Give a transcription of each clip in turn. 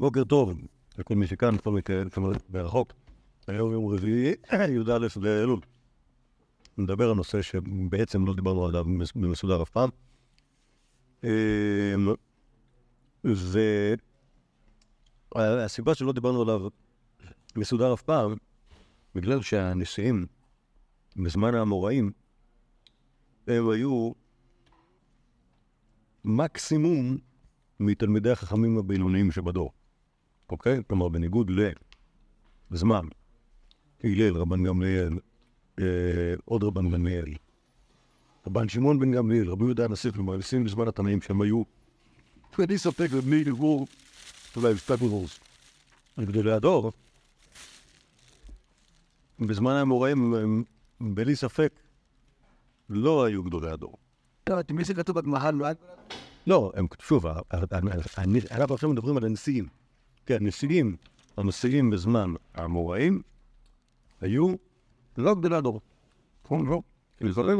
בוקר טוב לכל מי שכאן, לכל מי מרחוק. היום יום רביעי, י"א באלול. נדבר על נושא שבעצם לא דיברנו עליו במסודר אף פעם. אמ, והסיבה שלא דיברנו עליו מסודר אף פעם, בגלל שהנשיאים בזמן האמוראים, הם היו מקסימום מתלמידי החכמים הבינוניים שבדור. אוקיי? כלומר, בניגוד לזמן, הלל, רבן גמליאל, אה, עוד רבן גמליאל, רבן שמעון בן גמליאל, רבי יהודה הנשיא, כלומר, ניסים בזמן התנאים שהם היו, ואני ספק למי לגבור, אולי ספקולורס, גדולי הדור, בזמן האמוראים הם בלי ספק לא היו גדולי הדור. לא, מי שכתוב בגמרא לא היה... לא, הם, שוב, אנחנו עכשיו מדברים על הנשיאים. כן, נשיאים, הנשיאים בזמן האמוראים היו לא גדולי הדור. נכון, לא.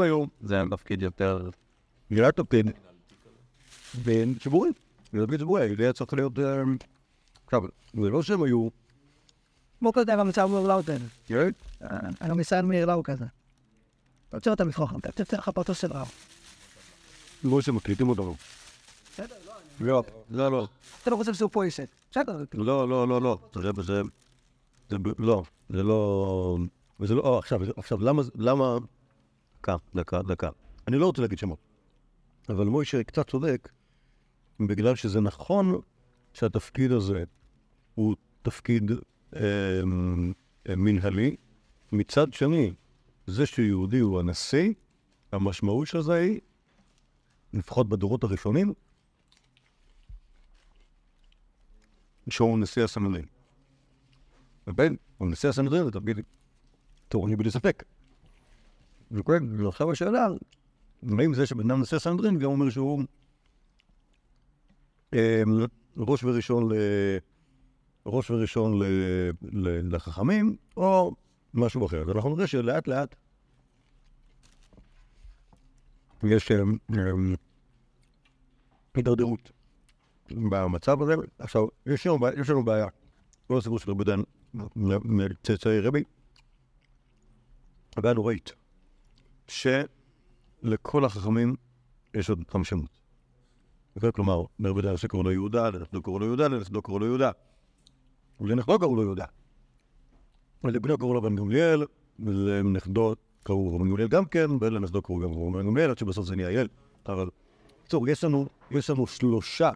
היום זה היה תפקיד יותר... נראה תפקיד בין ציבורים. תפקיד ציבורי, זה היה צריך להיות... אה, עכשיו, זה לא שהם היו... כמו כזה במצב מול לאוטן. כן? אני מסיים מאיר לאו כזה. תוציא אותם לפרוח, תוציא לך פרטוס של רב. לא שמקליטים אותנו. בסדר, לא, לא, לא. אתה לא חושב שהוא פה ישת. בסדר. לא, לא, לא, לא. זה, לא, זה לא, וזה לא, או, עכשיו, עכשיו, למה, למה, דקה, דקה, דקה. אני לא רוצה להגיד שמות, אבל מוישה קצת צודק, בגלל שזה נכון שהתפקיד הזה הוא תפקיד אה, אה, מנהלי. מצד שני, זה שיהודי הוא הנשיא, המשמעות של זה היא, לפחות בדורות הראשונים, שהוא נשיא הסנהדרין. ובין, הוא נשיא הסנהדרין זה תפקיד תורני בלי ספק. ועכשיו השאלה, האם זה שבן אדם נשיא הסנהדרין גם אומר שהוא אה, ראש וראשון ל... ראש וראשון ל... ל... לחכמים, או משהו אחר. אז אנחנו נראה שלאט לאט יש אה, אה, הידרדרות במצב הזה. עכשיו, יש לנו, יש לנו בעיה. כל הסיפור של רבי דן מצאצאי רבי, הבעיה נוראית, שלכל החכמים יש עוד פעם שמות. אוקיי? כלומר, לרבי דן שקראו לו יהודה, לנכדו קראו לו יהודה, לנכדו קראו לו יהודה. ולנכדו קראו לו יהודה. ולבנו קראו לו בן גמליאל, ולנכדו קראו לו בן גמליאל גם כן, ולנכדו קראו גם בן גמליאל, עד שבסוף זה נהיה ילד. אבל, בקיצור, יש לנו שלושה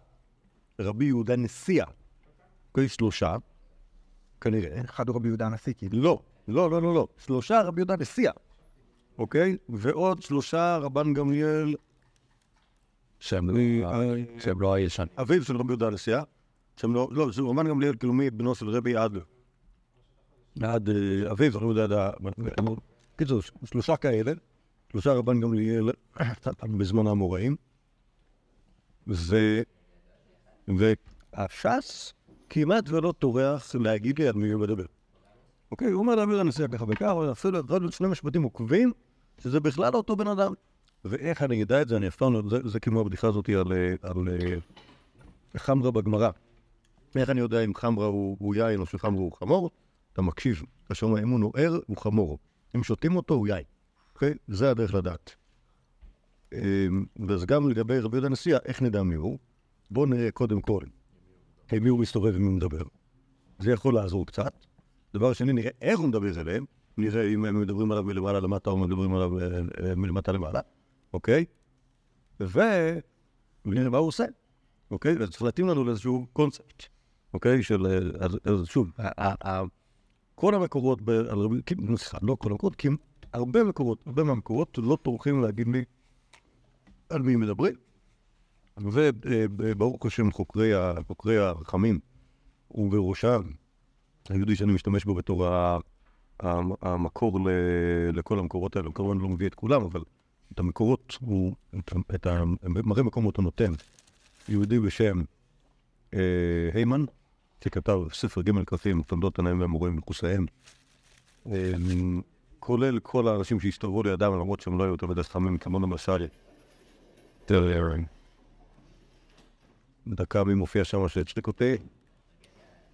רבי יהודה נשיאה. אוקיי, שלושה, כנראה. אחד הוא רבי יהודה הנשיא, כאילו. לא, לא, לא, לא, לא. שלושה רבי יהודה נשיאה, אוקיי? ועוד שלושה רבן גמליאל, שהם אה, שהם לא הישנים. אביו של רבי יהודה נשיאה, שהם לא, לא, זה רבן גמליאל כאילו מבנו של רבי עד, עד אה, אביו של רבי יהודה, קיצור, שלושה כאלה, שלושה רבן גמליאל בזמן האמוראים, ו... והש"ס כמעט ולא טורח להגיד לי על מי הוא מדבר. אוקיי, הוא אומר להעביר הנשיא ככה וככה, אבל אפילו עוד שני משפטים עוקבים, שזה בכלל אותו בן אדם. ואיך אני אדע את זה, אני אף פעם לא, זה, זה כמו הבדיחה הזאת על, אה, על אה, חמרה בגמרא. איך אני יודע אם חמרה הוא, הוא יין או שחמרה הוא חמור? אתה מקשיב, שומע אם הוא נוער, הוא חמור. אם שותים אותו, הוא יין. אוקיי? זה הדרך לדעת. אה, ואז גם לגבי רבי יהודה הנשיאה, איך נדע מי הוא? בואו נראה קודם כל עם מי הוא מסתובב ומי הוא מדבר. זה יכול לעזור קצת. דבר שני, נראה איך הוא מדבר אליהם. נראה אם הם מדברים עליו מלמעלה למטה או מדברים עליו אה, אה, מלמטה למעלה, אוקיי? ונראה מה הוא עושה, אוקיי? אז צריך להתאים לנו לאיזשהו קונספט, אוקיי? של... אה, אז, שוב, כל המקורות, סליחה, לא כל המקורות, כי הרבה מקורות, הרבה מהמקורות לא טורחים להגיד לי על מי מדברים. וברוך השם חוקרי, ה- חוקרי הרחמים, ובראשם היהודי שאני משתמש בו בתור המקור לכל המקורות האלה, הוא כמובן לא מביא את כולם, אבל את המקורות, הוא, את, ה- את ה- מראה מקומות הוא נותן. יהודי בשם אה, היימן, שכתב ספר ג' כרכים, תולדות תנאים והמורים וחוסיהם, אה, כולל כל האנשים שהסתובבו לידם, למרות שהם לא היו יותר מדי חכמים, כמו למשל. דקה מי מופיע שם שהצחיק אותי.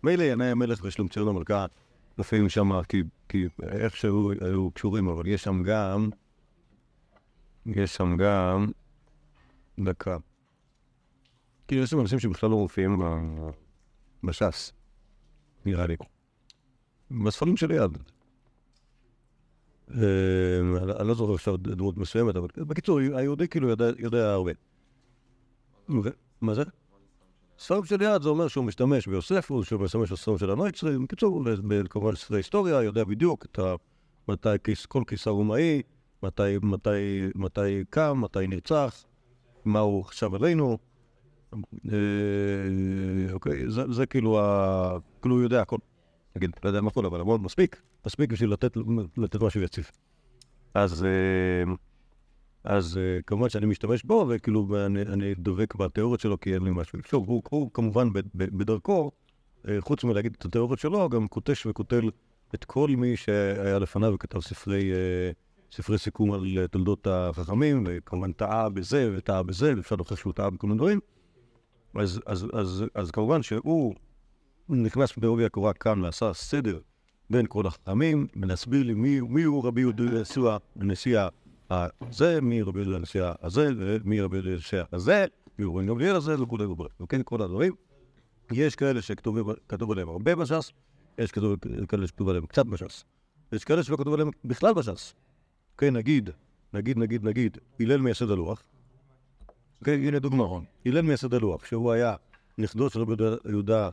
מילא ינאי המלך ושלומציון המלכה מופיעים שם כי, כי איכשהו היו קשורים, אבל יש שם גם, יש שם גם, דקה. כאילו יש שם אנשים שבכלל לא מופיעים בש"ס, נראה לי. בספרים שלי יד. אני אני לא זוכר עכשיו דמות מסוימת, אבל בקיצור, היהודי כאילו יודע, הרבה. מה זה? ספרים של יד זה אומר שהוא משתמש ביוספוס, שהוא משתמש בספרים של הנויצרים, בקיצור, כמובן ספרי היסטוריה, יודע בדיוק את ה... מתי כל קיסר רומאי, מתי, מתי, מתי קם, מתי נרצח, מה הוא חשב עלינו. אה, אוקיי, זה, זה כאילו, ה... כאילו הוא יודע הכל. נגיד, לא יודע מה הכל, אבל המון מספיק, מספיק בשביל לתת, לתת משהו יציב. אז, אה, אז אה, כמובן שאני משתמש בו, וכאילו אני, אני דבק בתיאוריות שלו, כי אין לי משהו. שוב, הוא, הוא כמובן ב, ב, בדרכו, אה, חוץ מלהגיד את התיאוריות שלו, גם קוטש וקוטל את כל מי שהיה לפניו וכתב ספרי, אה, ספרי סיכום על תולדות החכמים, וכמובן טעה בזה וטעה בזה, ואפשר להוכיח שהוא טעה בכל מיני דברים. אז, אז, אז, אז כמובן שהוא נכנס בעובי הקורה כאן ועשה סדר בין כל החכמים, ולהסביר לי מי, מי הוא רבי יהודה ישוע, הנשיא הזה, מי רבי יהודה הנשיא הזה, ומי רבי יהודה הנשיא הזה, בן גמליאל הזה, וכולי וכולי. אוקיי? כל הדברים. יש כאלה שכתוב עליהם הרבה בש"ס, יש כאלה שכתוב עליהם קצת בש"ס. יש כאלה שלא כתוב עליהם בכלל בש"ס. אוקיי, נגיד, נגיד, נגיד, נגיד, הלל מייסד הלוח. אוקיי, הנה דוגמא. הלל מייסד הלוח, שהוא היה נכדו של רבי יהודה-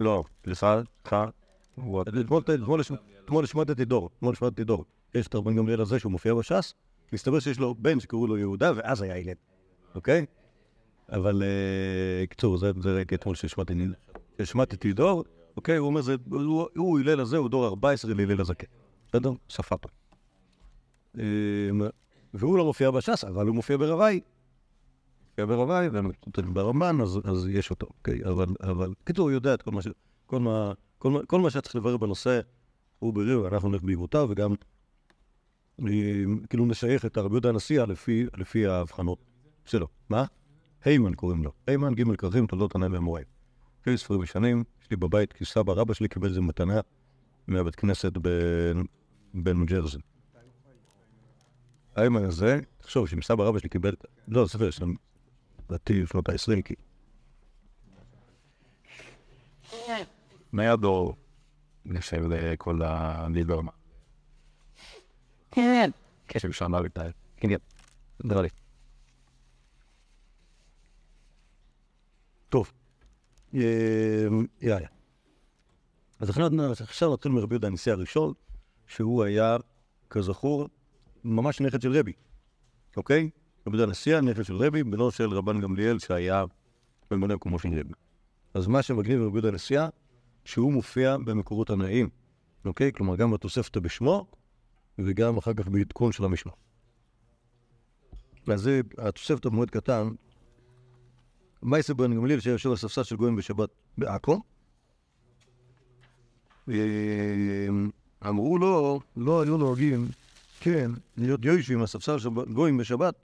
לא, סליחה, סליחה. אתמול- אתמול הש- אתמול השמטתי דור, אתמול השמטתי דור. יש את הרבן גמליאל הזה שהוא מופיע בש"ס, מסתבר שיש לו בן שקראו לו יהודה, ואז היה הלל, אוקיי? אבל אה, קיצור, זה ראיתי אתמול שהשמטתי השמטתי דור, אוקיי? הוא אומר, הוא- הלל הזה, הוא דור 14 להלל הזקן. בסדר? שפט. אה, והוא לא מופיע בש"ס, אבל הוא מופיע ברביי. מופיע ברביי, וברמב"ן, אז, יש אותו, אוקיי? אבל, קיצור, הוא יודע את כל מה ש... כל מה, שהיה צריך לברר בנושא, הוא ברר, ואנחנו נלך בעקבותיו, וגם כאילו נשייך את הרבי יהודה הנשיאה לפי, לפי ההבחנות שלו. מה? היימן קוראים לו. היימן ג' כרכים, תולדות תנאי ואמוראים. אוקיי, ספרים ישנים, יש לי בבית, כי סבא רבא שלי קיבל איזה מתנה מהבית כנסת ב- בניו ג'רזי. האיימן הזה, תחשוב שאם סבא רבא שלי קיבל, לא, ספר שם, לדעתי שנות ה-20, כי... מה דור נחשב לכל הליברמן? כן. קשר שנה לתאר. כן, כן. דבר לי. טוב. אה, יאללה. אז עכשיו עכשיו נתחיל מרבי יהודה הנשיא הראשון, שהוא היה, כזכור, ממש נכד של רבי, אוקיי? רבי יהודה הנשיא, נכד של רבי, בנו של רבן גמליאל, שהיה ממונה מקומו של רבי. אז מה שמגניב ברבי יהודה הנשיאה, שהוא מופיע במקורות הנאים, אוקיי? כלומר, גם בתוספתא בשמו, וגם אחר כך בעדכון של המשנה. אז זה התוספתא במועד קטן, מייסר בן גמליאל שיושב על ספסל של גויים בשבת בעכו. אה, אמרו לו, לא היו נוהגים, כן, להיות יוישים על ספסל של גויים בשבת.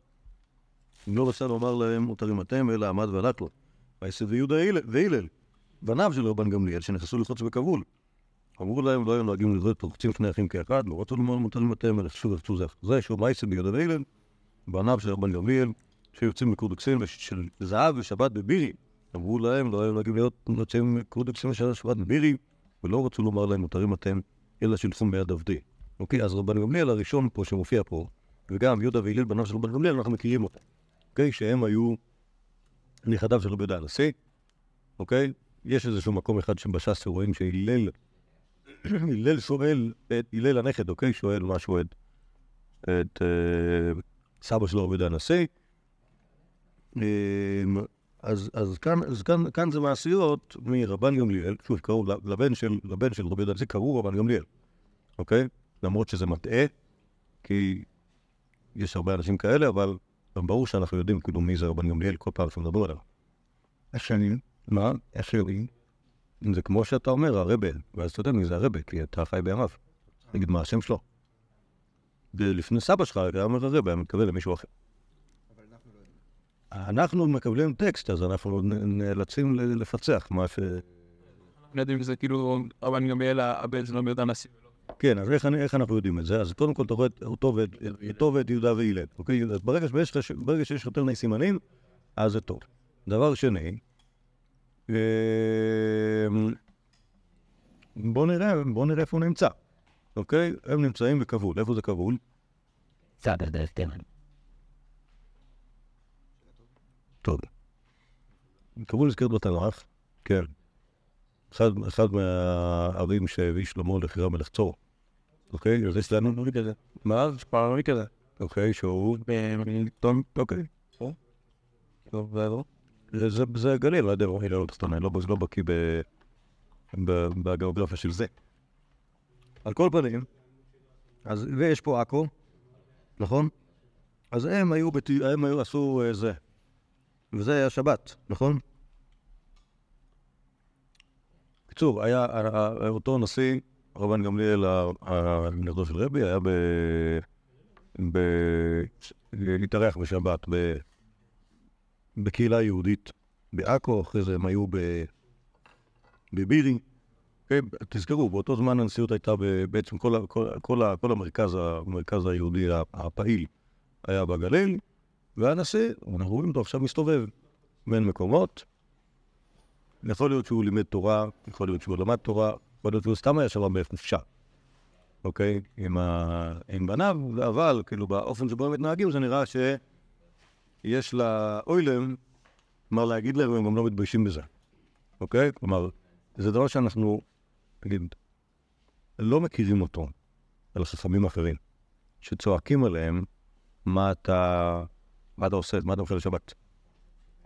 אם לא רצה לומר להם מותרים אתם, אלא עמד והלך לו. מייסר ויהודה הלל- והלל, בניו של רבן גמליאל, שנכנסו ללחוץ בכבול. אמרו להם, לא היו נוהגים לזאת, רוחצים שני אחים כאחד, לא רצו לומר מותרים אתם, אלא שוב רצו זה. זה שוב מייסר ביהודה והלל, בניו של רבן גמליאל, שיוצאים מקורדוקסין של זהב ושבת בבירי. אמרו להם, לא היו נוהגים להיות יוצאים מקורדוקסין של שבת בבירי, ולא רצו לומר להם, מותרים אתם, אלא שילכו ביד עבדי. אוקיי, אז רבן גמליאל הראשון פה שמופיע פה, וגם יהודה והלל בניו של רבן גמליאל, אנחנו מכירים אותם. אוקיי, שהם היו נכדיו של רבי יהודה הנשיא, אוקיי? יש איזשהו מקום אחד שבש"ס שרואים שהלל, הלל שואל, את הלל הנכד, אוקיי? שואל משהו את, את אה, סבא שלו יהודה הנשיא. אמ, אז, אז, כאן, אז כאן, כאן זה מעשיות מרבן גמליאל, שוב, קראו לבן של, לבן של רבי הנשיא, קראו רבן גמליאל, אוקיי? למרות שזה מטעה, כי יש הרבה אנשים כאלה, אבל גם ברור שאנחנו יודעים כאילו מי זה רבן גמליאל כל פעם שמדברים עליו. השנים. מה? יודעים? זה כמו שאתה אומר, הרבה, ואז אתה יודע מי זה הרבה, כי אתה חי בימיו. תגיד מה השם שלו. ולפני סבא שלך היה אומר הרבה, היה מתכוון למישהו אחר. אנחנו מקבלים טקסט, אז אנחנו נאלצים לפצח מה ש... יודעים שזה כאילו רבן גמליאל הבן של רבי יהודה הנשיא. כן, אז איך, אני- אנחנו יודעים את זה? אז קודם כל אתה רואה אותו ואת יהודה והלל, אוקיי? אז ברגע שיש, לך- יותר מני סימנים, אז זה טוב. דבר שני, אמ, בוא נראה, בוא נראה איפה הוא נמצא, אוקיי? הם נמצאים בכבול. איפה זה כבול? טוב. כבול נזכרת בתנ"ך, כן. אחד, אחד מהערים שהביא שלמה לחירה מלך צור. אוקיי? אז יש לנו... מה? פרמי כזה. אוקיי, שהוא... טוב, אוקיי. טוב, זה. זה- הגליל, לא יודע, אני לא יודע, אני לא לא בקיא בגיאוגרפיה של זה. על כל פנים, אז, ויש פה עכו, נכון? אז הם היו, בת- הם היו, עשו אה, זה. וזה היה שבת, נכון? בקיצור, היה ה- ה- אותו נשיא, רבן גמליאל, הנכדו של רבי, היה ב... ב... להתארח בשבת ב... בקהילה יהודית בעכו, אחרי זה הם היו. בבירי. כן, תזכרו, באותו זמן הנשיאות הייתה. בעצם כל. כל, כל. כל המרכז. המרכז היהודי הפעיל היה בגליל, והנשיא, אנחנו רואים אותו עכשיו מסתובב בין מקומות. יכול להיות שהוא לימד תורה, יכול להיות שהוא למד תורה, יכול להיות שהוא סתם היה שם בחופשה. אוקיי? עם, ה... עם בניו, אבל כאילו באופן שבו הם מתנהגים זה נראה שיש לאוילם מה להגיד להם, הם גם לא מתביישים בזה. אוקיי? כלומר, זה דבר שאנחנו, נגיד, לא מכירים אותו על חכמים אחרים, שצועקים עליהם מה אתה, מה אתה עושה, מה אתה אוכל לשבת.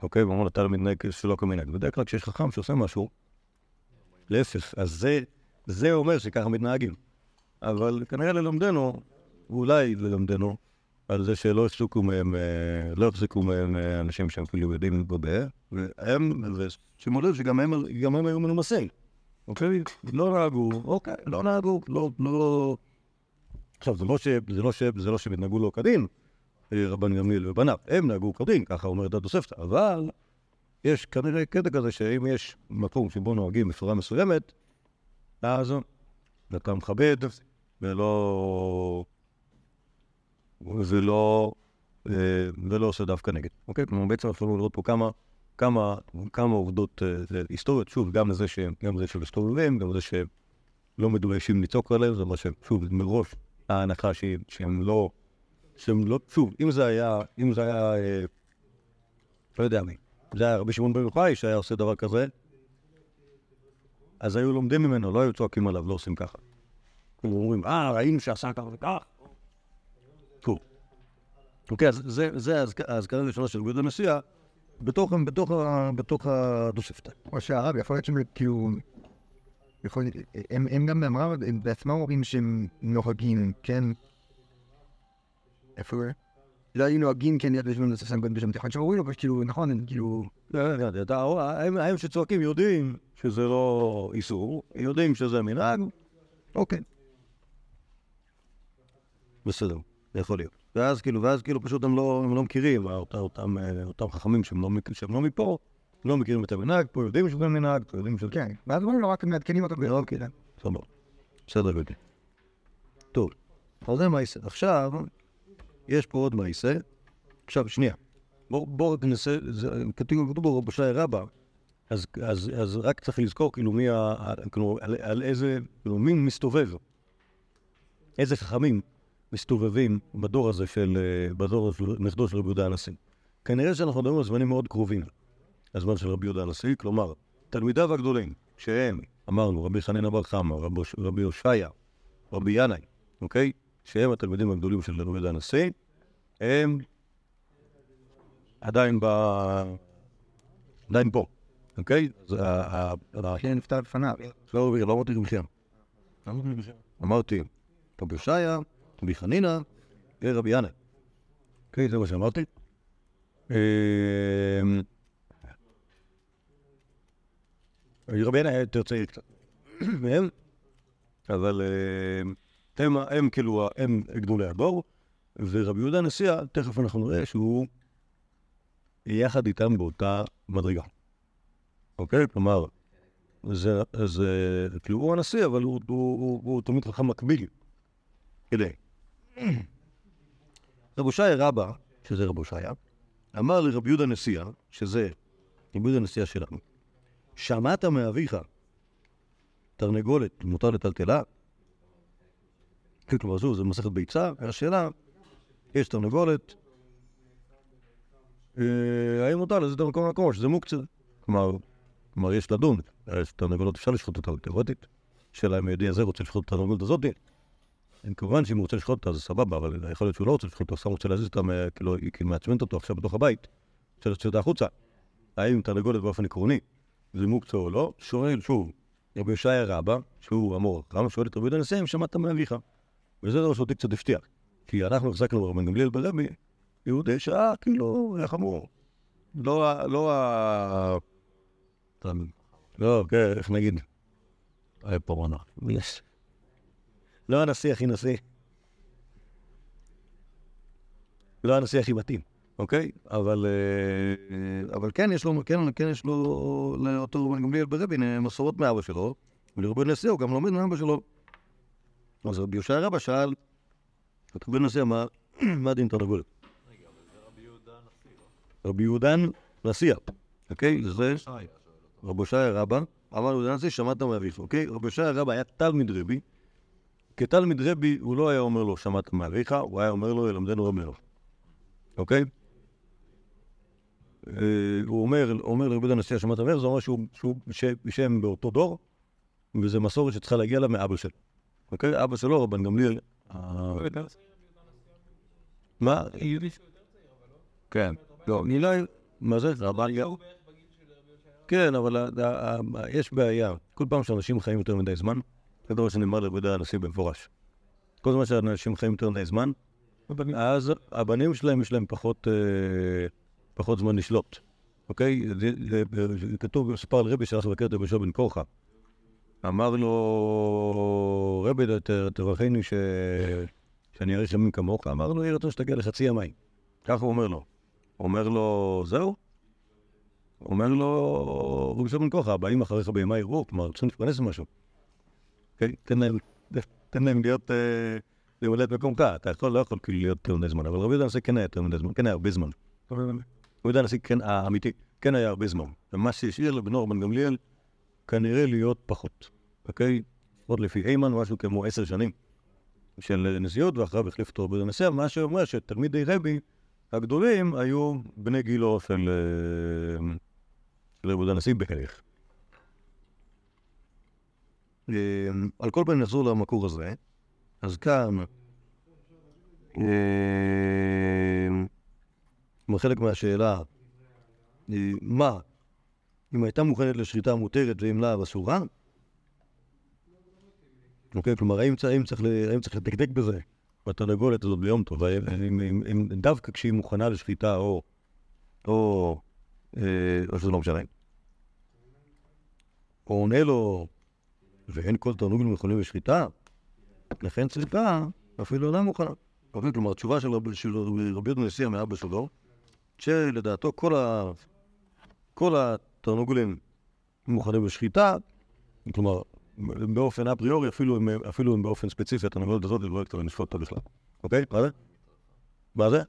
אוקיי? ואומרים, אתה לא מתנהג שלא כמנהג. בדרך כלל כשיש חכם שעושה משהו, להפך, אז זה, זה אומר שככה מתנהגים. אבל כנראה ללמדנו, ואולי ללמדנו, על זה שלא החזיקו מהם, אה, לא החזיקו מהם אה, אנשים שהם אפילו יודעים להתבבר, והם, ושימו לב שגם הם, גם הם היו מנומסים, אוקיי? לא נהגו, אוקיי, לא נהגו, לא, לא... עכשיו, זה לא, ש, זה לא, ש, זה לא שהם התנהגו לא כדין, אה, רבן גמליאל ובניו, הם נהגו כדין, ככה אומרת התוספתא, אבל יש כנראה קטע כזה שאם יש מקום שבו נוהגים בצורה מסוימת, אז אתה מכבד, ולא... ולא... אה, ולא עושה דווקא נגד. אוקיי? כלומר, בעצם יכולנו לראות פה כמה, כמה, כמה עובדות אה, היסטוריות, שוב, גם לזה שהם, גם לזה שהם מסתובבים, גם לזה שהם לא מדוישים לצעוק עליהם, זה מה ששוב, מראש ההנחה שהיא- שהם לא... שהם לא... שוב, אם זה היה... אם זה היה... אה, לא יודע מי. זה היה רבי שמעון בר יוחאי שהיה עושה דבר כזה, אז היו לומדים ממנו, לא היו צועקים עליו, לא עושים ככה. אומרים, אה, ראינו שעשה כך וכך. אוקיי, אז זה, זה ההזכ- האזכרה הראשונה של גודל הנשיאה, בתוך, בתוך, התוספתא. או שהרב, יכול להיות שהם כאילו... יכול, הם, הם גם אמרם, הם בעצמם אומרים שהם נוהגים, כן? איפה הוא? לא היו נוהגים, כן, יד בשביל לספסם גודל בשם תיכון, שאומרים לו, כאילו, נכון, הם כאילו... לא, לא, לא, הם שצועקים יודעים שזה לא איסור, יודעים שזה מנהג, אוקיי. בסדר, יכול להיות. ואז כאילו, ואז כאילו פשוט הם לא, הם לא מכירים, אותם, אותם, אה, אותם חכמים שהם לא, שהם לא מפה, לא מכירים את המנהג, פה יודעים שזה מנהג, פה יודעים שזה... כן, ואז אומרים לו, רק מעדכנים אותו. אוקיי, סבבה. בסדר גודל. טוב, אז זה מעשה. עכשיו, יש פה עוד מעשה. עכשיו, שנייה. בואו בוא רק ננסה, כתוב כתוב פה בשי רבא, אז, אז, אז רק צריך לזכור כאילו מי. ה- כאילו, על, על איזה, כאילו מי מסתובב, איזה חכמים מסתובבים בדור הזה של, אה, בדור של נכדו של רבי יהודה הנשיא. כנראה שאנחנו מדברים על זמנים מאוד קרובים לזמן של רבי יהודה הנשיא, כלומר, תלמידיו הגדולים, שהם, אמרנו, רבי חנינא בר חמא, רבי, רבי הושעיה, רבי ינאי, אוקיי? שהם התלמידים הגדולים של רבי יהודה הנשיא, הם עדיין ב... עדיין פה, אוקיי? אז ה- כן, נפטר לפניו. לא, לא אמרתי רבי חייא. אמרתי רבי הושעיה, רבי חנינא ורבי ינאי. אוקיי, זה מה שאמרתי. אמ, רבי ינאי היה יותר צעיר קצת מהם, אבל אמ, הם, כאילו, הם גדולי הדור, ורבי יהודה הנשיאה, תכף אנחנו נראה שהוא יחד איתם באותה מדרגה. אוקיי? כלומר, זה, זה, כאילו הוא הנשיא, אבל הוא, הוא, הוא, הוא תלמיד חכם מקביל. כדי. רב הושעיה רבא, שזה רב הושעיה, אמר לרבי יהודה נשיאה, שזה רבי יהודה נשיאה שלנו, שמעת מאביך תרנגולת מותר לטלטלה? כלומר, זו, זה מסכת ביצה, השאלה, יש תרנגולת, אה, האם מותר לזה במקום למקום, שזה מוקצה? כלומר, יש לדון, תרנגולות, אפשר לשחוט אותה תיאורטית, שאלה אם היהודי הזה רוצה לשחוט את התרנגולת הזאתי. כמובן שאם הוא רוצה לשחוט אותה זה סבבה, אבל יכול להיות שהוא לא רוצה לשחוט אותה, סתם רוצה להזיז אותה, מה- כאילו, היא כאילו מעצמנת אותו עכשיו בתוך הבית, רוצה להוציא אותה החוצה. האם תרנגולת באופן עקרוני זה מוקצה או לא? שואל שוב, רבי ישעיה רבא, שהוא המור החכם, שואל את רבי יהודה הנשיא שמעת מאביך. וזה דבר שאותי קצת הפתיע. כי אנחנו החזקנו ברבן גמליאל ברבי, יהודי שעה, כאילו, איך אמרו? לא. לא ה... לא, כן, איך נגיד? היה פה מנה. לא הנשיא הכי נשיא. לא הנשיא הכי מתאים, אוקיי? אבל, אה, אבל כן, יש לו, כן, כן יש לו, לאותו רבן גמליאל ברבי, מסורות מאבא שלו, ולרבי נשיא הוא גם לומד מאבא שלו. אז רבי יושע רבא שאל, רבי נשיא אמר, מה דין תרנגולת? רבי יהודן נשיא, אוקיי? זה רבי יושע רבא, אמר יהודן נשיא, שמעת מאביך, אוקיי? רבי יושע רבא היה תלמיד רבי, כתלמיד רבי הוא לא היה אומר לו, שמעת מאביך, הוא היה אומר לו, ילמדנו רבנו. אוקיי? אה, הוא אומר, אומר לרבי הנשיא, שמעת מאביך, זה אומר שהוא, שהוא, ש- שהם באותו דור, וזו מסורת שצריכה להגיע לה מאבא שלו. אוקיי? אבא שלו, רבן גמליאל. מה? כן. לא, אני לא... מה זה? רבן גמליאל. כן, אבל יש בעיה. כל פעם שאנשים חיים יותר מדי זמן, זה דבר שנאמר לרבי יהודה הנשיא במפורש. כל זמן שאנשים חיים יותר מדי זמן, אז הבנים שלהם יש להם פחות, אה, פחות זמן לשלוט. אוקיי? זה, זה, זה כתוב במספר על רבי שהלך לבקר את רבי בן קורחה. אמר לו, רבי, תברכני ש... שאני אאריך ימים כמוך. אמר לו, יהי רצון שתגיע לחצי ימיים. ככה הוא אומר לו. אומר לו, זהו? אומר לו, רבי בן קורחה, הבאים אחריך בימי יראו, כלומר, צריכים להתפרנס ממשהו. אוקיי? תן להם, תן להם להיות, למלא את מקומך. אתה יכול, לא יכול כאילו להיות יותר מדי זמן, אבל רבי יהודה הנשיא כן היה יותר מדי זמן, כן היה הרבה זמן. רבי יהודה הנשיא כן, האמיתי, כן היה הרבה זמן. ומה שהשאיר לבנו רבן גמליאל, כנראה להיות פחות, אוקיי? לפחות לפי איימן, משהו כמו עשר שנים של נשיאות, ואחריו החליף אותו רבי הנשיא, מה שאומר שתלמידי רבי הגדולים היו בני גילו של אה, של רבי יהודה הנשיא בערך. אה, על כל פנים נחזור למקור הזה, אז כאן, אה, חלק מהשאלה, אה, מה, אם הייתה מוכנת לשחיטה מותרת ואם לאו אסורה? אוקיי, כלומר, האם, צריך, לדקדק בזה, בתרנגולת הזאת ביום טוב, דווקא כשהיא מוכנה לשחיטה או, או, אה, או שזה לא משנה. הוא עונה לו, ואין כל תרנוגלים יכולים לשחיטה, לכן צריכה אפילו אינה מוכנה. אוקיי, כלומר, התשובה של רבי יהודה נשיא מאבא שלו, שלדעתו כל, ה, כל התרנוגולים מוכנים לשחיטה, כלומר, באופן אפריורי, אפילו, אפילו אם באופן ספציפי התרנגולת הזאת לא יכולה לשפוט אותה בכלל. אוקיי? מה זה? מה זה?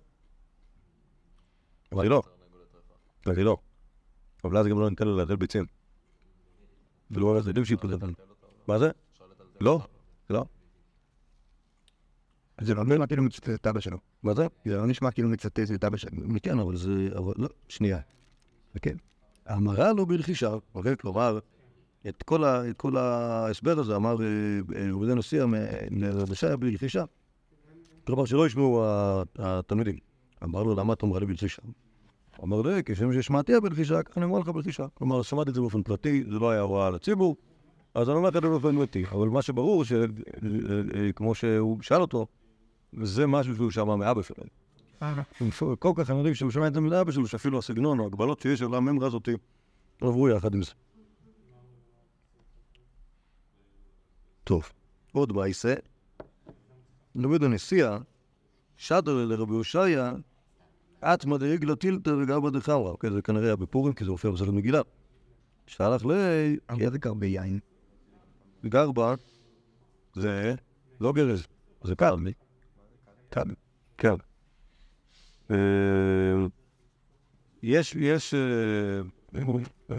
אמרתי לא. אמרתי לא. אבל אז גם לא ניתן לה להדל ביצים. ולא יודעים שהיא פותחת. מה זה? לא, לא. זה לא נראה כאילו מצטט את אבא שלו. מה זה? זה לא נשמע כאילו מצטט את אבא שלו. כן, אבל זה... אבל לא, שנייה. כן. המרה לא ברכישה, אוקיי? כלומר, את כל, ההסבר הזה אמר אה, עובדי נשיא לרשע ברכישה. כלומר, שלא ישמעו התלמידים. אמר לו, למה אתה אומר לי ברכישה? הוא אמר לי, כשם ששמעתי ברכישה, ככה אני אומר לך ברכישה. כלומר, שמעתי את זה באופן פרטי, זה לא היה הוראה לציבור, אז אני אומר לך את זה פרטי. אבל מה שברור, שכמו שהוא שאל אותו, זה משהו שהוא שמע מאבא שלהם. כל כך אני יודעים שהוא שומע את זה מאבא שלו, שאפילו הסגנון או ההגבלות שיש על הממרה הזאתי עברו יחד עם זה. טוב, עוד מייסה. לומד הנשיאה, שדר לרבי הושעיה, אטמא דאיגלא טילתא וגרבא דחמרא. אוקיי, זה כנראה היה בפורים, כי זה הופיע בסרט מגילה. שהלך ל... איזה גרבי יין. גרבה זה לא גרז, זה קרבי. קרבי. כן. אה, יש, יש... אה, אה,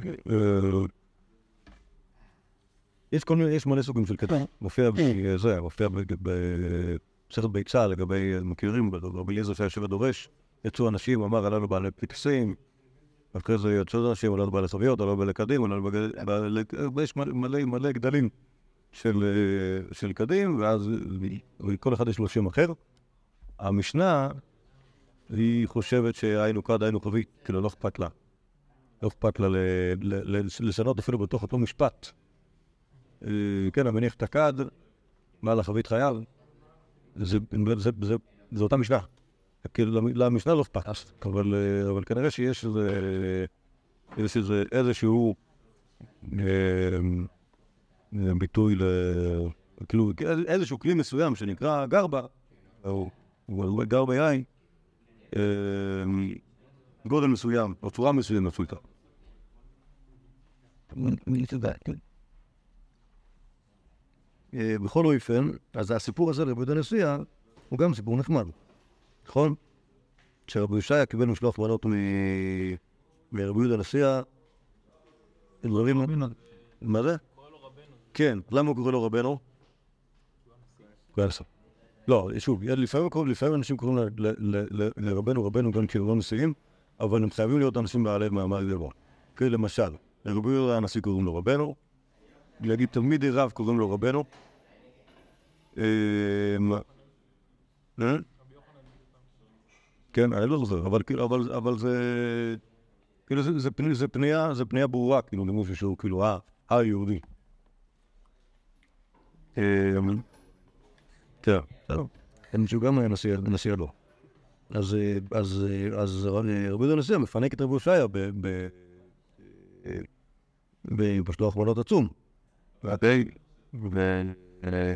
יש כל מיני, יש מלא סוגים של קטע. מופיע בזה, מופיע במסכת ביצה לגבי, מכירים, רבי אליעזר שהיה יושב ודורש, יצאו אנשים, אמר, עלינו בעלי פקסים, אחרי זה יצאו אנשים, עלינו בעלי סביות, עלינו בעלי קדים, עלינו בעלי... יש מלא מלא גדלים של, אה, של קדים, ואז כל אחד יש לו שם אחר. המשנה, היא חושבת שהיינו כד, היינו חבית, כאילו לא אכפת לה. לא אכפת לה לשנות אפילו בתוך אותו משפט. אה, כן, המניח את הכד, מעל החבית חייל, זה, זה, זה, זה אותה משנה. כאילו, למ- למשנה לא אכפת, אבל, אה, אבל כנראה שיש איזה, איזה, איזשהו ביטוי ל... כאילו, איזשהו כלי מסוים שנקרא גרבה, או גרבה יין, אה, גודל מסוים, או צורה מסוימת עשו איתה. אה, בכל אופן, אז הסיפור הזה לרבי יהודה הנשיאה הוא גם סיפור נחמד, נכון? כשרבי ישעיה קיבל משלוח מנות מרבי יהודה הנשיאה, דברים... מה זה? כן, למה הוא קורא לו רבנו? לא, שוב, לפעמים, אנשים קוראים לרבנו רבנו גם הם לא נשיאים, אבל הם חייבים להיות אנשים בעלי מעמד גבוה. כן, למשל, לרבי יהודה הנשיא קוראים לו רבנו, להגיד תלמידי רב קוראים לו רבנו. אמ, אה? כן, אני לא זוכר, אבל כאילו, אבל, זה... כאילו זה, זה, פני, זה, פנייה, ברורה, כאילו, למישהו שהוא כאילו היהודי. אמ, כן, טוב. אין שהוא גם היה נשיא, הדור. אז, אה, אז, אה, אז רבי יהודה הנשיא מפנק את רבי הושעיה ב... ב... אה, במשלוח מנות עצום. אוקיי? ו... אה,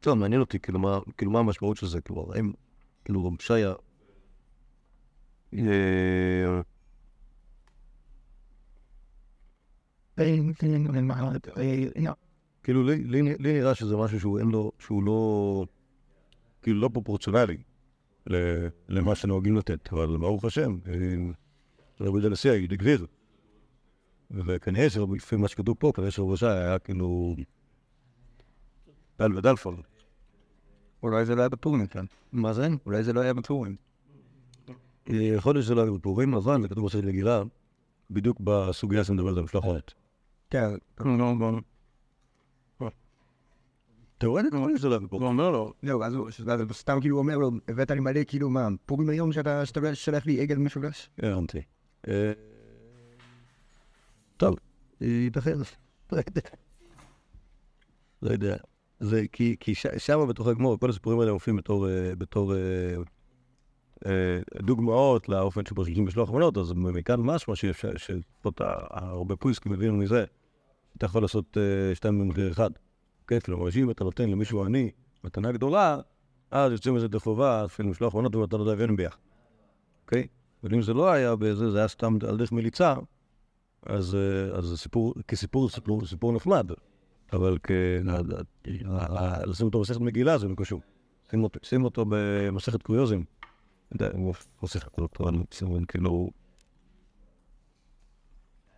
טוב, מעניין אותי, כאילו, מה, כאילו, מה המשמעות של זה, כאילו, האם, כאילו, רבי הושעיה... כאילו, לי, לי, לי נראה שזה משהו שהוא אין לו, שהוא לא, כאילו לא פרופורציונלי למה שנוהגים לתת, אבל ברוך השם, אה, רבי היה גביר. וכנראה שלפי מה שכתוב פה, כנראה שרבי ישי היה כאילו דל ודלפון. אולי זה לא היה בפורים כאן. מה זה? אולי זה לא היה בפורים. אה, יכול להיות שזה לא היה בפורים, אבל זה כתוב בסרט לגילה, בדיוק בסוגיה שמדברת על משלוח מנות. כן. תאורטית, יכול להיות שזה לא היה בפורים. הוא אומר לו, זהו, אז הוא סתם כאילו אומר לו, הבאת לי מלא כאילו מה, פורים היום שאתה שאתה שלח לי עגל משולש? הבנתי. אה, טוב, ייתכן. לא יודע. לא יודע. זה כי, כי שם בתוך הגמור, כל הסיפורים האלה מופיעים בתור, אה, בתור אה, אה, דוגמאות לאופן שבו שולחים משלוח מנות, אז מכאן משמע שאפשר, שלפחות ה- הרבה פויסקים הבינו מזה, אתה יכול לעשות אה, שתיים במחיר אחד. כן, כלומר, שאם אתה נותן למישהו עני מתנה גדולה, אז יוצא מזה ידי חובה, אפילו משלוח מנות ומתנה לאבינו ביחד. אוקיי? אבל אם זה לא היה בזה, זה היה סתם על דרך מליצה, אז, אה, זה סיפור, כסיפור, סיפור, נחמד, אבל לשים אותו במסכת מגילה זה לא קשור. שים אותו, במסכת קוריוזים. מסכת שים, כאילו...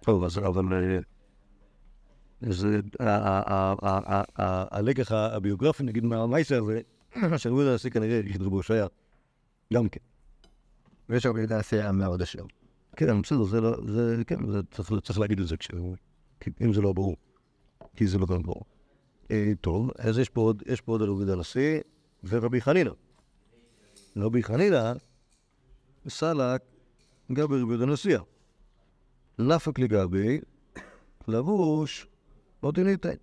טוב, אבל... ה- הלקח הביוגרפי, נגיד, מהמייסר הזה, שאני לא יודע להשיג כנראה, יש את רבו הושעיה, גם כן. ויש הרבה לדעת עשייה מהעוד השם. כן, בסדר, זה לא, זה, כן, צריך, להגיד את זה אם זה לא ברור. כי זה לא גם ברור. אה, טוב, אז יש פה עוד, יש פה עוד רבי יהודה הנשיא ורבי חנינא. רבי חנינא, סלק, גבי רבי הנשיא. נפק לגבי, לבוש, לא תניתן.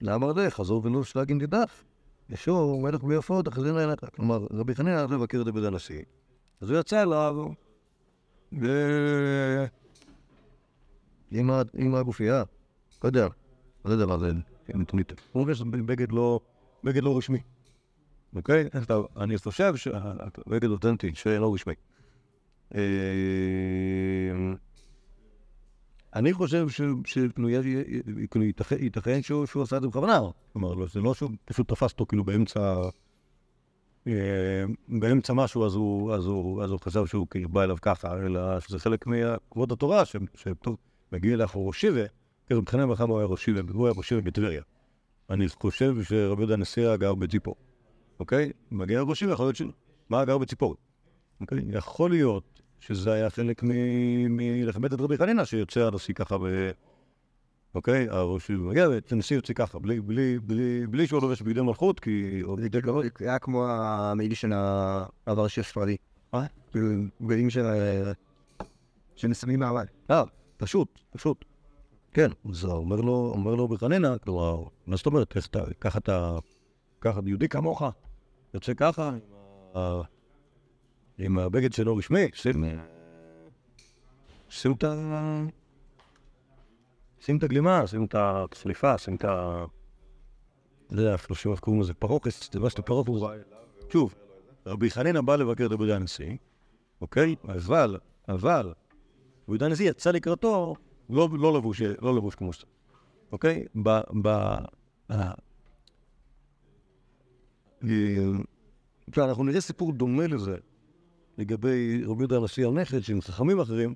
למה זה? חזור ולוש להגין תדף. ישור מלך ביפות, החזין לעיניך. כלומר, רבי חנינא הלך לבקר את יהודה הנשיא. אז הוא יצא אליו, ו... עם הגופייה, לא יודע, לא יודע מה זה. הוא אומר בגד לא, בגד לא רשמי. אוקיי? טוב, אני חושב שהבגד אותנטי שאינו רשמי. אני חושב ש- שכאילו, יש- כאילו, שהוא עשה את זה בכוונה. כלומר, לא- זה לא שהוא פשוט תפס אותו כאילו באמצע... אה, באמצע משהו, אז הוא, אז הוא, אז הוא חשב שהוא כאילו בא אליו ככה, אלא שזה חלק מכבוד התורה, שטוב, מגיע אליך ראש שיבה, כאילו מבחינה בכלל הוא היה ראש שיבה, הוא היה ראש שיבה בטבריה. אני חושב שרבי יהודה הנשיאה גר בציפור, אוקיי? מגיע ראש שיבה, יכול להיות ש... מה גר בציפור? אוקיי? יכול להיות שזה היה חלק מלכבד את רבי חנינא, שיוצא הנשיא ככה ב... אוקיי? הראש שיבה מגיע, והנשיא יוצא ככה, בלי, בלי, בלי, בלי שהוא לובש בגדי מלכות, כי... זה כאילו היה כמו המעיל של הרב הראשי הספרדי. מה? כאילו, בגדים של... שנסמים מעמד. אה, פשוט, פשוט. כן, אז אומר לו, אומר לו בחננה, כלומר, מה זאת אומרת, אתה, ככה אתה, ככה יהודי כמוך, יוצא ככה, עם הבגד שלו רשמי, שים, שים את ה... שים את הגלימה, שים את הצליפה, שים את ה... לא יודע, אפילו שאיך קוראים לזה, פרוקס, זה מה שאתה פרוקס. שוב, רבי חנינא בא לבקר את רבי הנשיא, אוקיי? אבל, אבל, ויהודה הנשיא יצא לקראתו, לא, לא לבוש, לא לבוש כמו שצריך, אוקיי? ב... ב... אה, אה, אנחנו נראה סיפור דומה לזה לגבי רבי יהודה הנשיא הנכד, שעם חכמים אחרים,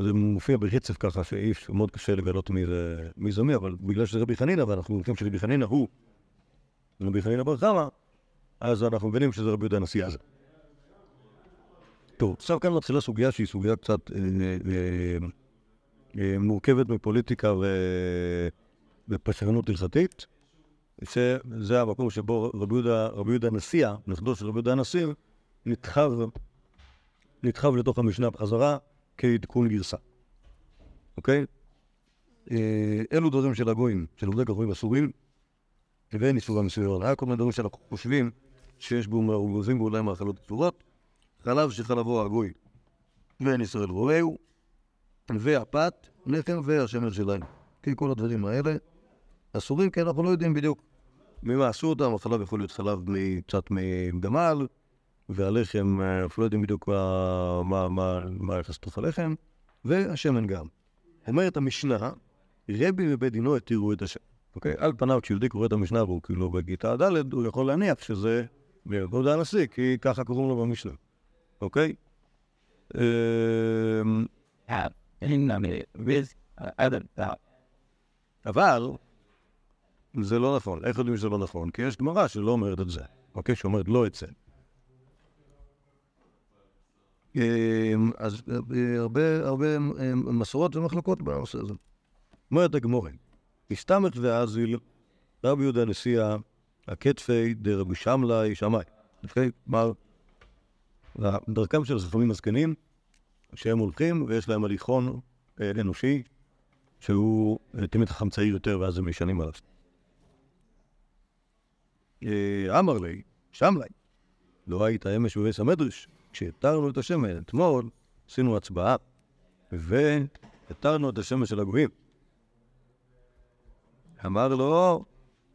זה מופיע ברצף ככה, שאיש, מאוד קשה לגלות מי זה, מי זה מי, אבל בגלל שזה רבי חנינא, ואנחנו יודעים שרבי חנינא הוא רבי חנינא בר חמא, אז אנחנו מבינים שזה רבי יהודה הנשיא הזה. טוב, עכשיו כאן מתחילה סוגיה שהיא סוגיה קצת אה, אה, אה, מורכבת מפוליטיקה. ופשרנות הלכתית, שזה המקום שבו רבי יהודה, הנשיאה, נכדו של רבי יהודה הנשיא, נדחב, נדחב לתוך המשנה בחזרה כעדכון גרסה. אוקיי? אה, אלו דברים של הגויים, של עובדי הגויים אסורים, ואין איסור המסויון. היה כל מיני דברים שאנחנו חושבים שיש בו מעורבבים ואולי מאכלות אסורות. חלב שחלבו הגוי ואין ישראל רועהו, והפת, לחם והשמן שלהם. כי כל הדברים האלה אסורים, כי אנחנו לא יודעים בדיוק ממה עשו אותם, החלב יכול להיות חלב קצת מגמל, והלחם, אה, אנחנו לא יודעים בדיוק מה- לעשות את הלחם, והשמן גם. אומרת המשנה, רבי ובית דינו התירו את השם. אוקיי? על פניו, כשיהודי קורא את המשנה והוא כאילו בכיתה ד', הוא יכול להניח שזה ביהודה הנשיא, כי ככה קוראים לו במשנה. אוקיי? אמ, אבל זה לא נכון. איך יודעים שזה לא נכון? כי יש גמרא שלא אומרת את זה, אוקיי? שאומרת לא את זה. אמ, אז אה, הרבה, אמ, מסורות ומחלוקות בנושא הזה. אומרת הגמורה, מסתמך ואזיל רבי יהודה נשיאה הכתפי דרבי שמלאי שמאי. אוקיי? כלומר, דרכם של חכמים הזקנים, שהם הולכים ויש להם הליכון אה, אנושי, שהוא אה, תמיד חכם צעיר יותר ואז הם משנים עליו. אה, אמר לי, שמלאי, לא היית אמש בביס המדרש, כשהתרנו את השמן אתמול, עשינו הצבעה, והתרנו את השמן של הגויים. אמר לו,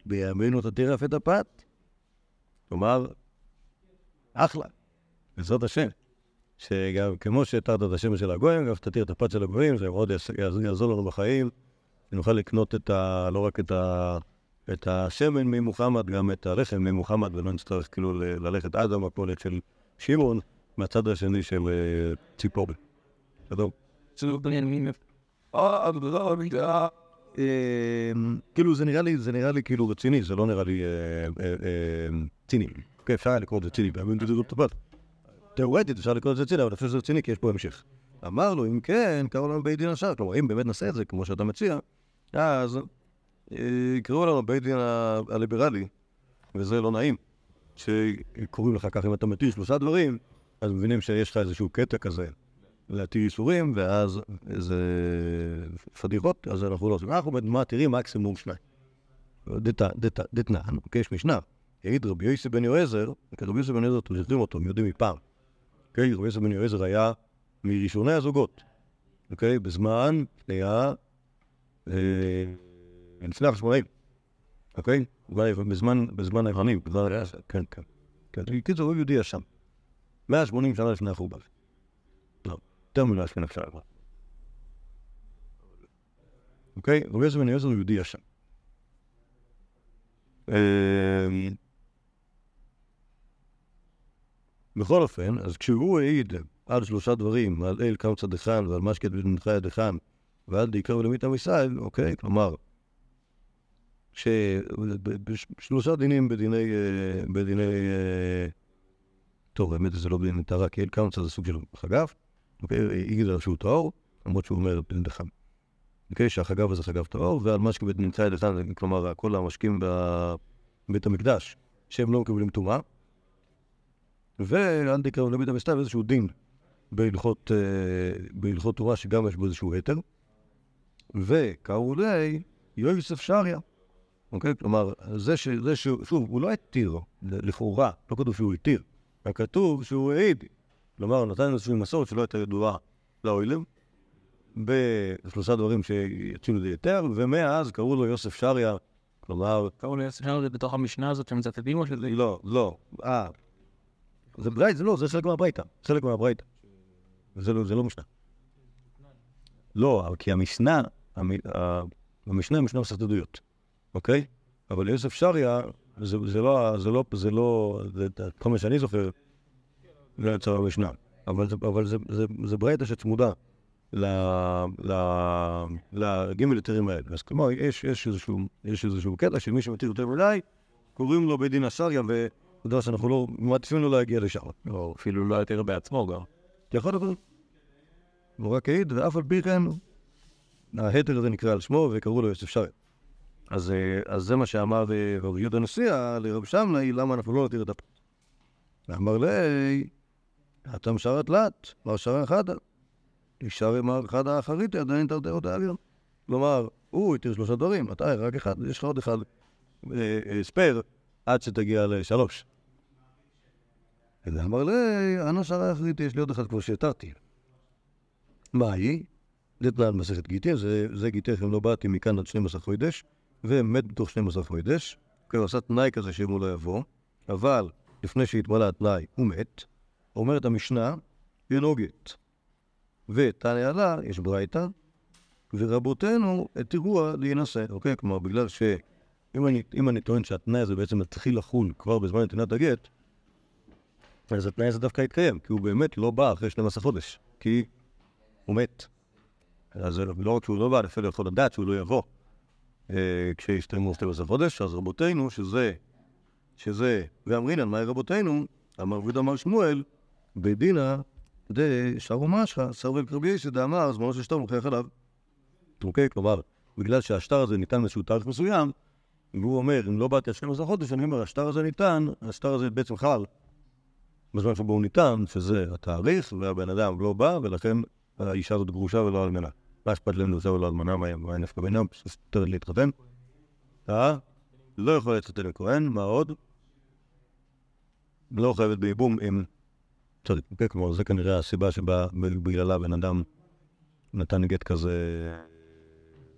בימינו תתיר אף את הפת. כלומר, אחלה, בעזרת השם. שגם כמו שהתרת את השמן של הגויים, גם תתיר את הפת של הגויים, זה מאוד יעז- יעז- יעזור לנו בחיים, שנוכל לקנות את ה... לא רק את ה... את השמן ממוחמד, גם את הלחם ממוחמד, ולא נצטרך כאילו ללכת עד המפולת של שמעון, מהצד השני של אה, ציפורי. בסדר? אמ, כאילו זה נראה לי, זה נראה לי כאילו רציני, זה לא נראה לי אה, אה, אה, ציני. כן, אפשר היה לקרוא את זה ציני, בימים זה טובות. תאורטית אפשר לקרוא את זה ציני, אבל אני חושב שזה רציני כי יש פה המשך. אמר לו, אם כן, קראו לנו בית דין השאר. כלומר, אם באמת נעשה את זה, כמו שאתה מציע, אז אה, יקראו לנו בית דין הליברלי, וזה לא נעים. שקוראים לך ככה, אם אתה מתיר שלושה דברים, אז מבינים שיש לך איזשהו קטע כזה להתיר איסורים, ואז זה פדיחות, אז אנחנו לא עושים. אנחנו מתירים מקסימום שניים. דתנן, אוקיי, יש משנה. העיד רבי יוסי בן יועזר, כי רבי יוסי בן יועזר, אתם זוכרים אותו, הם יודעים מפעם. אוקיי, רבי יוסי בן יועזר היה מראשוני הזוגות. אוקיי, בזמן היה... אה, לפני החשמונאים. אוקיי? בזמן, היוונים, בזמן היה... כן, כן. כן, בקיצור, הוא יהודי ישן. 180 שנה לפני החורבן. לא, יותר מ-180 שנה לפני. אוקיי? רבי יוסף בן אליעזר הוא יהודי ישן. אה, בכל אופן, אז כשהוא העיד על שלושה דברים, על אל קם צדכן ועל משקת בנך ידכן ועל דעיקר ולמית ישראל, אוקיי? כלומר, ששלושה דינים בדיני, אה, בדיני, אה, טוב, האמת זה לא בדיני טהרה, כי אל קמצא זה סוג של חגב, אוקיי? על שהוא טהור, למרות שהוא אומר בן דחם. אוקיי? שהחגב הזה חגב טהור, ועל משקה נמצא ידכן, כלומר, כל המשקים בבית המקדש, שהם לא מקבלים טומאה. ואל תקראו לבית המסתיו איזשהו דין בהלכות, אה, בהלכות תורה שגם יש בו איזשהו היתר. וקראו לי יוסף שריה. אוקיי? כלומר, זה, ש, זה שהוא, שוב, הוא לא התיר, לכאורה, לא כתוב שהוא התיר, רק כתוב שהוא העיד. כלומר, נתן איזושהי מסורת שלא הייתה ידועה לאוילים, בשלושה דברים שיצאו לידי היתר, ומאז קראו לו יוסף שריה, כלומר... קראו לי יוסף שריה בתוך המשנה הזאת שמצטטים או שזה... לא, לא, אה, זה ברייתא, זה לא, זה חלק מהברייתא, חלק מהברייתא. זה לא, זה לא משנה. לא, כי המשנה, המ, המשנה היא משנה עדויות, אוקיי? אבל יוסף שריה, זה, זה לא, זה לא, זה לא, זה, כל מה שאני זוכר, לא יצא במשנה. אבל זה, אבל זה, זה, זה ברייתא שצמודה לגימל היתרים האלה. אז כלומר, יש, יש, איזשהו, יש איזשהו קטע שמי שמתיר יותר מדי, קוראים לו בית דין השריה, ו... אתה יודע שאנחנו לא, מעדיפים לו להגיע לשם. או אפילו לא יותר בעצמו גם. יכול להיות. הוא רק העיד, ואף על פי כן, ההתר הזה נקרא על שמו, וקראו לו יוסף שרי. אז, אה, אז זה מה שאמר אה, רבי יהודה נשיאה לרב שמנאי, למה אנחנו לא נתיר את הפרט. אמר לי, אתה משרת תלת, מר שרה חדה. נשאר עם חדה האחרית, עדיין תרתי אותה עליון. כלומר, הוא התיר שלושה דברים, אתה רק אחד, יש לך עוד אחד ספייר עד שתגיע לשלוש. ואמר לי, אנא שרה אחרית, יש לי עוד אחד כבר שהתרתי. מה היא? דתנן מסכת גיטין, זה, זה גיטין שלא באתי מכאן עד 12 חודש, ומת בתוך 12 חודש. הוא עשה תנאי כזה שאם הוא לא יבוא, אבל לפני שהתמלא התנאי הוא מת. אומרת המשנה, אינו גט. ותניא לה, יש ברייתא, ורבותינו התירוה להינשא, אוקיי? כלומר, בגלל שאם אני, אני טוען שהתנאי הזה בעצם מתחיל לחול כבר בזמן נתינת הגט, אז התנאי הזה דווקא התקיים, כי הוא באמת לא בא אחרי 12 חודש, כי הוא מת. אז לא רק שהוא לא בא, אפילו יכול לדעת שהוא לא יבוא כשיסתיימו 12 חודש, אז רבותינו, שזה, שזה, ואמרינן, מהי רבותינו? אמר ויד אמר שמואל, בדינה דשרו משחה, סרבל קרבי דאמר, זמנו של שטום מוכיח עליו. אוקיי? כלומר, בגלל שהשטר הזה ניתן באיזשהו תאריך מסוים, והוא אומר, אם לא באתי עד 12 חודש, אני אומר, השטר הזה ניתן, השטר הזה בעצם חל בזמן שבו הוא ניתן, שזה התאריך, והבן אדם לא בא, ולכן האישה הזאת גרושה ולא אלמנה. מה אכפת להם לזה או לא אלמנה, מה נפקא בינם? פשוט להתחתן. אה? לא יכולה להתחתן עם כהן, מה עוד? לא חייבת בייבום עם... צודק, כן, כלומר, זה כנראה הסיבה שבגללה בן אדם נתן גט כזה...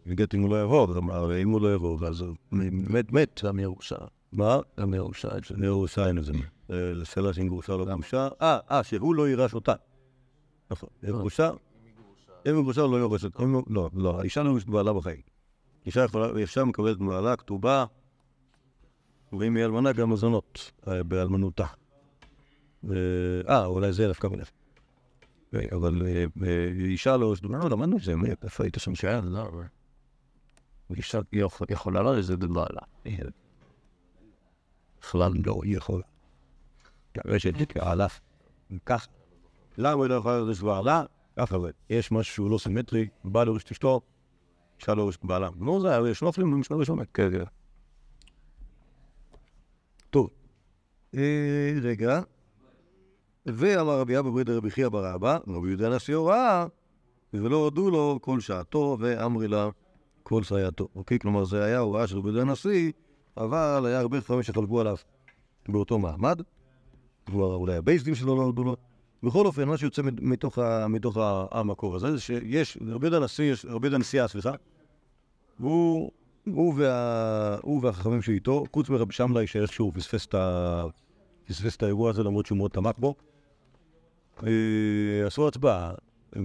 גט אם הוא לא יבוא, כלומר, אם הוא לא יבוא, אז מת, מת. גם ירושה. מה? גם ירושה. ירושה אין את זה. לשאלה שאם גרושה לא גרושה. אה, אה, שהוא לא יירש אותה. נכון. גרושה, אם היא גרושה לא יורשת. לא, לא, האישה לא יורשת בעלה בחיים. אישה יכולה, אישה מקבלת בעלה כתובה, ואם היא אלמנה גם מזונות באלמנותה. אה, אולי זה דווקא מלך. אבל אישה לא יורשת, לא למדנו את זה, איפה היית שם שהיה? לא, אישה יכולה לא לזה בבעלה. בכלל לא יכולה. רשת כעלה. כך. למה היא לא יכולה לרשת בעלה? ככה זה. יש משהו שהוא לא סימטרי, בא לרשת אשתו, אישה לא רשת בעלה. נו, זה הרי שנופלים במשנה ראשונה. כן, כן. טוב. רגע. ואמר רבי אבא ברידר רבי חייא בר אבא, רבי יהודה הנשיא הוראה, ולא הודו לו כל שעתו, ואמרי לה כל סייעתו. אוקיי? כלומר, זה היה הוראה של רבי יהודה הנשיא, אבל היה הרבה פעמים שחלקו עליו באותו מעמד. כבר אולי הבייסדים שלו לא הודו לו. בכל אופן, מה שיוצא מתוך, ה, מתוך המקור הזה, זה שיש, יהודה הנשיא, יהודה הנשיאה, סליחה, הוא, הוא, וה, הוא והחכמים שאיתו, חוץ מרבי שמלאי שאיכשהו פספס את האירוע הזה למרות שהוא מאוד תמך בו, עשו הצבעה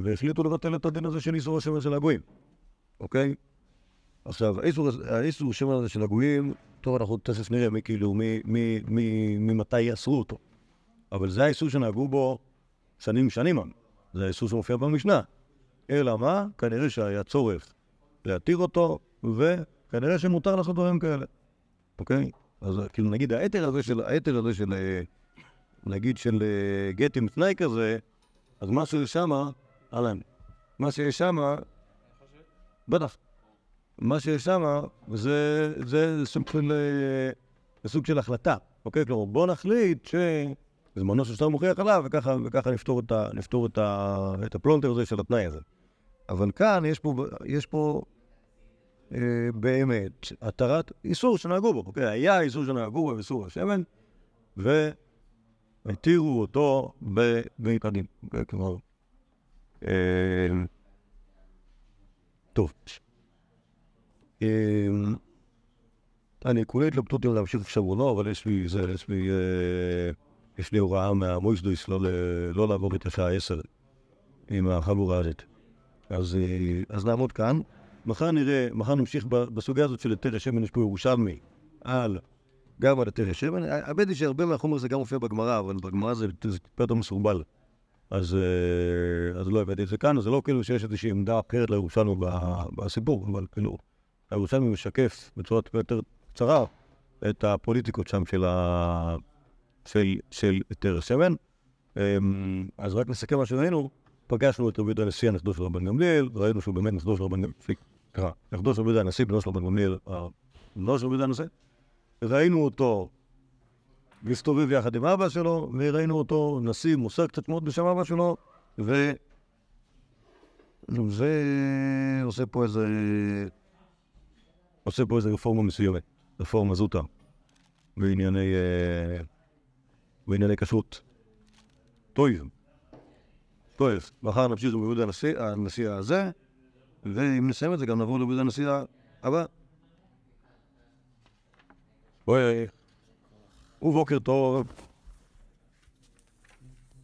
והחליטו לבטל את הדין הזה של איסור השמן של הגויים, אוקיי? עכשיו, האיסור האיסור שם הזה של הגויים, טוב, אנחנו תכף נראה מי כאילו, ממתי יאסרו אותו. אבל זה האיסור שנהגו בו שנים שנימה. זה האיסור שמופיע במשנה. אלא מה? כנראה שהיה צורך להתיר אותו, וכנראה שמותר לעשות דברים כאלה. אוקיי? אז כאילו נגיד האתר הזה של, האתר הזה של, אה, נגיד של אה, גט עם תנאי כזה, אז מה שיש שמה, אהלן, מה שיש שמה, בטח, מה שיש שמה זה, זה סוג של, אה, סוג של החלטה, אוקיי? כלומר, בוא נחליט שזמנו של שטר מוכיח עליו, וככה, וככה נפתור, את, ה, נפתור את, ה, את הפלונטר הזה של התנאי הזה. אבל כאן יש פה, יש פה אה, באמת התרת איסור שנהגו בו, אוקיי? היה איסור שנהגו בו, איסור השמן, והתירו אותו. אוקיי? כלומר, אה, טוב. אה, אני כולי התלבטות אם להמשיך עכשיו או לא, אבל יש לי, זה, יש לי, אה, יש לי הוראה מהמויסדויס לא, לא לעבור את השעה עשר עם החבורה הזאת. אז, אה, אז נעמוד כאן. מחר נראה, מחר נמשיך בסוגיה הזאת של היתר השמן, יש פה ירושלמי על, גם על היתר השמן. האמת היא שהרבה מהחומר הזה גם מופיע בגמרא, אבל בגמרא זה טיפה יותר מסורבל. אז, אה, אז לא הבאתי את זה כאן, אז זה לא כאילו שיש איזושהי עמדה אחרת לירושלמי בסיפור, אבל כאילו, הירושלמי משקף בצורה יותר קצרה את הפוליטיקות שם של, ה... של, של היתר השמן. אמ, אז רק נסכם מה שראינו, פגשנו את רבי יהודה הנשיא, הנכדו של רבן גמליאל, ראינו שהוא באמת נכדו של רבן גמליאל, סליחה, נכדו של רבי יהודה הנשיא, בנו של רבן גמליאל, בנו של רבי יהודה הנשיא. ראינו אותו מסתובב יחד עם אבא שלו, וראינו אותו נשיא מוסר קצת מאוד בשם אבא שלו, ו... ועושה פה איזה... עושה פה איזה רפורמה מסוימת, רפורמה זוטה, בענייני... בענייני כשרות. טויב. טויב. מחר נמשיך עם יהודה הנשיא, הנשיא הזה, ואם נסיים את זה גם נעבור ליהודה הנשיא הבא. בואי, ובוקר טוב.